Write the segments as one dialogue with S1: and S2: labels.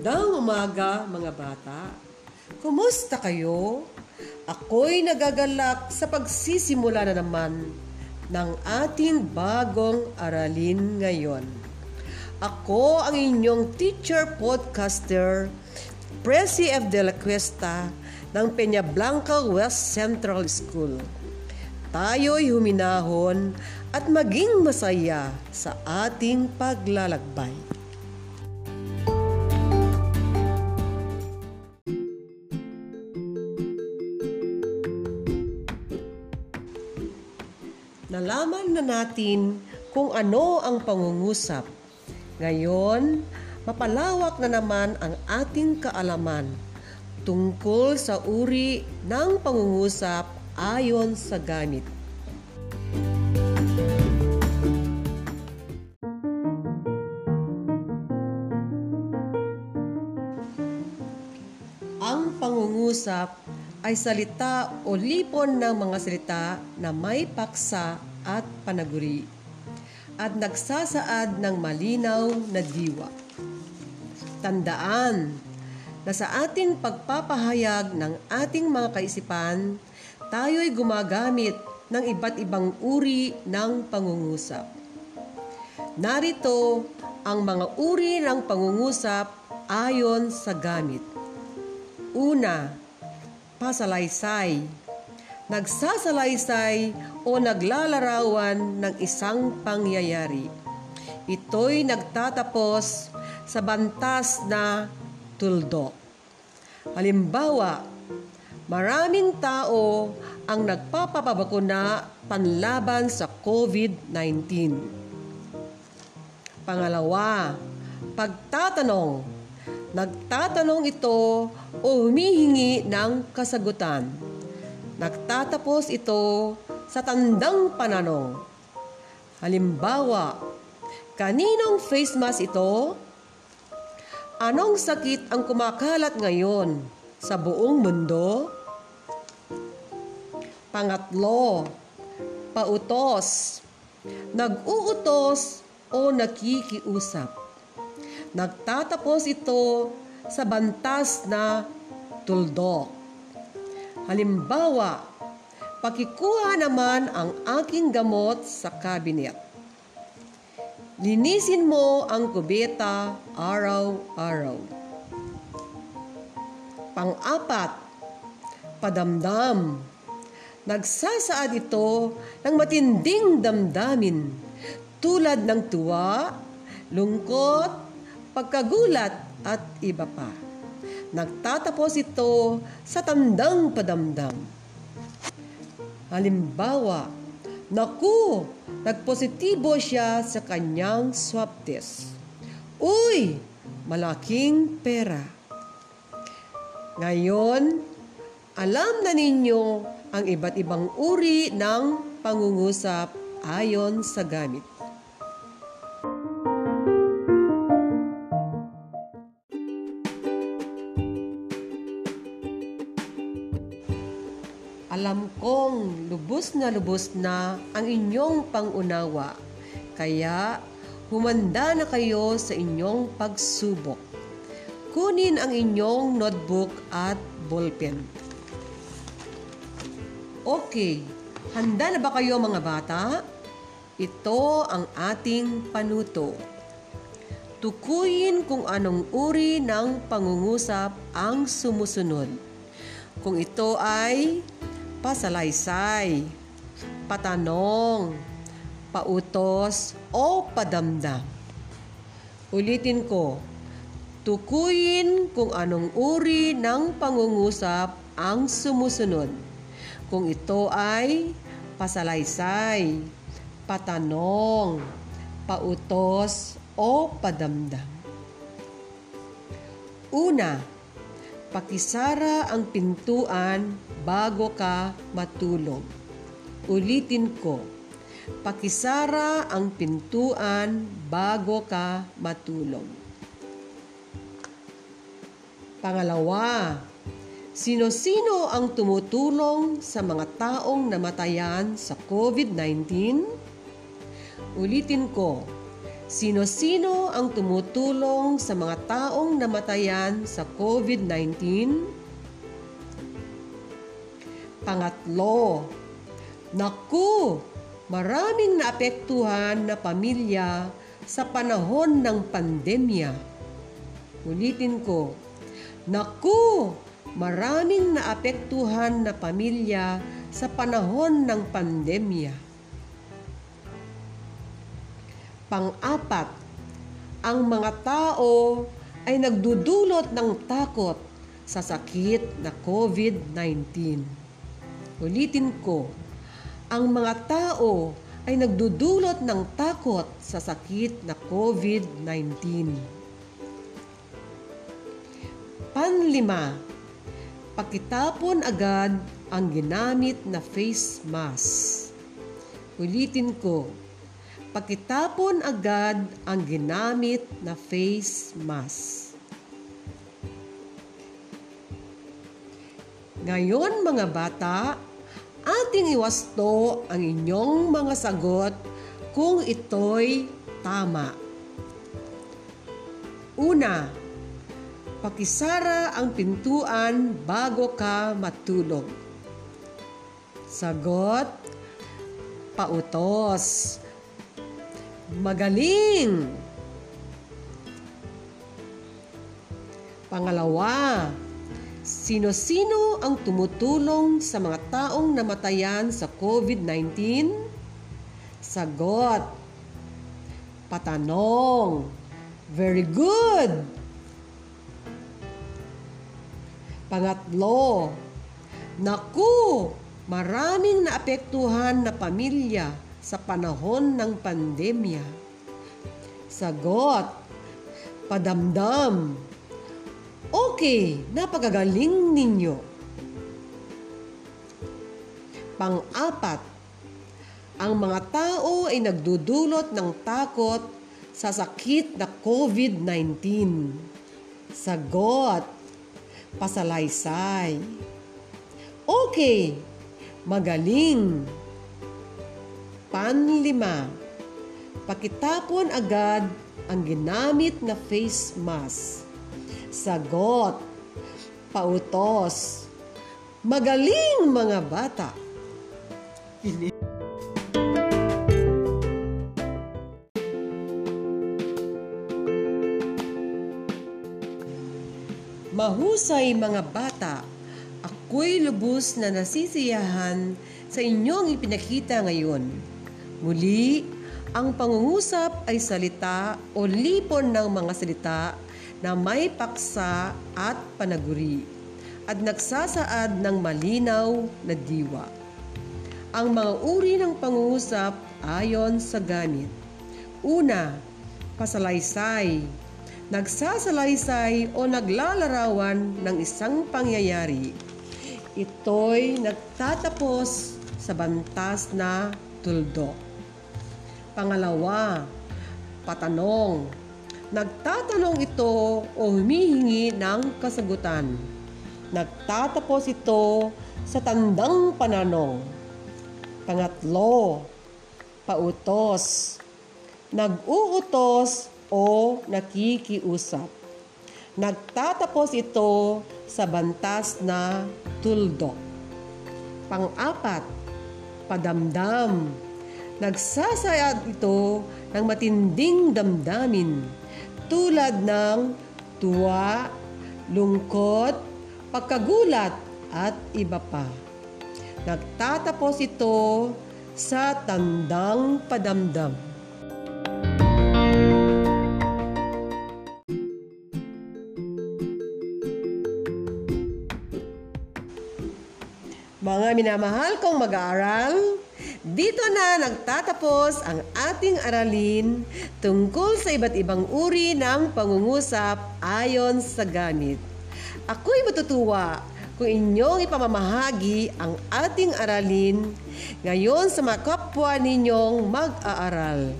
S1: Magandang umaga mga bata. Kumusta kayo? Ako'y nagagalak sa pagsisimula na naman ng ating bagong aralin ngayon. Ako ang inyong teacher podcaster, Presi F. De La Cuesta ng Peña Blanca West Central School. Tayo'y huminahon at maging masaya sa ating paglalakbay. Nalaman na natin kung ano ang pangungusap. Ngayon, mapalawak na naman ang ating kaalaman tungkol sa uri ng pangungusap ayon sa gamit. Ang pangungusap ay salita o lipon ng mga salita na may paksa at panaguri at nagsasaad ng malinaw na diwa. Tandaan na sa ating pagpapahayag ng ating mga kaisipan, tayo'y gumagamit ng iba't ibang uri ng pangungusap. Narito ang mga uri ng pangungusap ayon sa gamit. Una, pasalaysay. Nagsasalaysay o naglalarawan ng isang pangyayari. Ito'y nagtatapos sa bantas na tuldok. Halimbawa, maraming tao ang nagpapapabakuna panlaban sa COVID-19. Pangalawa, pagtatanong Nagtatanong ito o humihingi ng kasagutan. Nagtatapos ito sa tandang pananong. Halimbawa, kaninong face mask ito? Anong sakit ang kumakalat ngayon sa buong mundo? Pangatlo, pautos. Nag-uutos o nakikiusap. Nagtatapos ito sa bantas na tuldok. Halimbawa, pakikuha naman ang aking gamot sa kabinet. Linisin mo ang kubeta araw-araw. Pang-apat, padamdam. Nagsasaad ito ng matinding damdamin tulad ng tuwa, lungkot, pagkagulat at iba pa. Nagtatapos ito sa tandang padamdam. Halimbawa, Naku, nagpositibo siya sa kanyang swab test. Uy, malaking pera. Ngayon, alam na ninyo ang iba't ibang uri ng pangungusap ayon sa gamit. Lubos na lubos na ang inyong pangunawa, kaya humanda na kayo sa inyong pagsubok. Kunin ang inyong notebook at ballpen. Okay, handa na ba kayo mga bata? Ito ang ating panuto. Tukuyin kung anong uri ng pangungusap ang sumusunod. Kung ito ay pasalaysay, patanong, pautos o padamdam. Ulitin ko, tukuyin kung anong uri ng pangungusap ang sumusunod. Kung ito ay pasalaysay, patanong, pautos o padamdam. Una, Pakisara ang pintuan bago ka matulog. Ulitin ko. Pakisara ang pintuan bago ka matulog. Pangalawa, sino-sino ang tumutulong sa mga taong namatayan sa COVID-19? Ulitin ko, Sino-sino ang tumutulong sa mga taong namatayan sa COVID-19? Pangatlo, naku, maraming naapektuhan na pamilya sa panahon ng pandemya. Ulitin ko, naku, maraming naapektuhan na pamilya sa panahon ng pandemya. Pang-apat, ang mga tao ay nagdudulot ng takot sa sakit na COVID-19. Ulitin ko, ang mga tao ay nagdudulot ng takot sa sakit na COVID-19. Panlima, pakitapon agad ang ginamit na face mask. Ulitin ko, pakitapon agad ang ginamit na face mask. Ngayon mga bata, ating iwasto ang inyong mga sagot kung ito'y tama. Una, pakisara ang pintuan bago ka matulog. Sagot, pautos. Magaling! Pangalawa, sino-sino ang tumutulong sa mga taong namatayan sa COVID-19? Sagot, patanong. Very good! Pangatlo, naku, maraming naapektuhan na pamilya sa panahon ng pandemya? Sagot, padamdam. Okay, napagagaling ninyo. Pang-apat, ang mga tao ay nagdudulot ng takot sa sakit na COVID-19. Sagot, pasalaysay. Okay, magaling. Panlima, pakitapon agad ang ginamit na face mask. Sagot, pautos. Magaling mga bata. Mahusay mga bata, ako'y lubos na nasisiyahan sa inyong ipinakita ngayon. Muli, ang pangungusap ay salita o lipon ng mga salita na may paksa at panaguri at nagsasaad ng malinaw na diwa. Ang mga uri ng pangungusap ayon sa gamit. Una, pasalaysay. Nagsasalaysay o naglalarawan ng isang pangyayari. Ito'y nagtatapos sa bantas na tuldok. Pangalawa, patanong. Nagtatanong ito o humihingi ng kasagutan. Nagtatapos ito sa tandang pananong. Pangatlo, pautos. Nag-uutos o nakikiusap. Nagtatapos ito sa bantas na tuldok. Pang-apat, padamdam nagsasayad ito ng matinding damdamin tulad ng tuwa, lungkot, pagkagulat at iba pa. Nagtatapos ito sa tandang padamdam. Mga minamahal kong mag-aaral, dito na nagtatapos ang ating aralin tungkol sa iba't ibang uri ng pangungusap ayon sa gamit. Ako'y matutuwa kung inyong ipamamahagi ang ating aralin ngayon sa mga kapwa ninyong mag-aaral.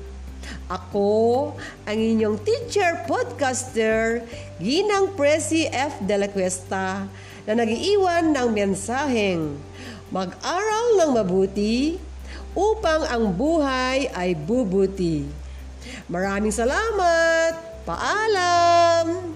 S1: Ako, ang inyong teacher podcaster, Ginang Presi F. De La Cuesta, na nagiiwan ng mensaheng mag-aral ng mabuti, upang ang buhay ay bubuti. Maraming salamat! Paalam!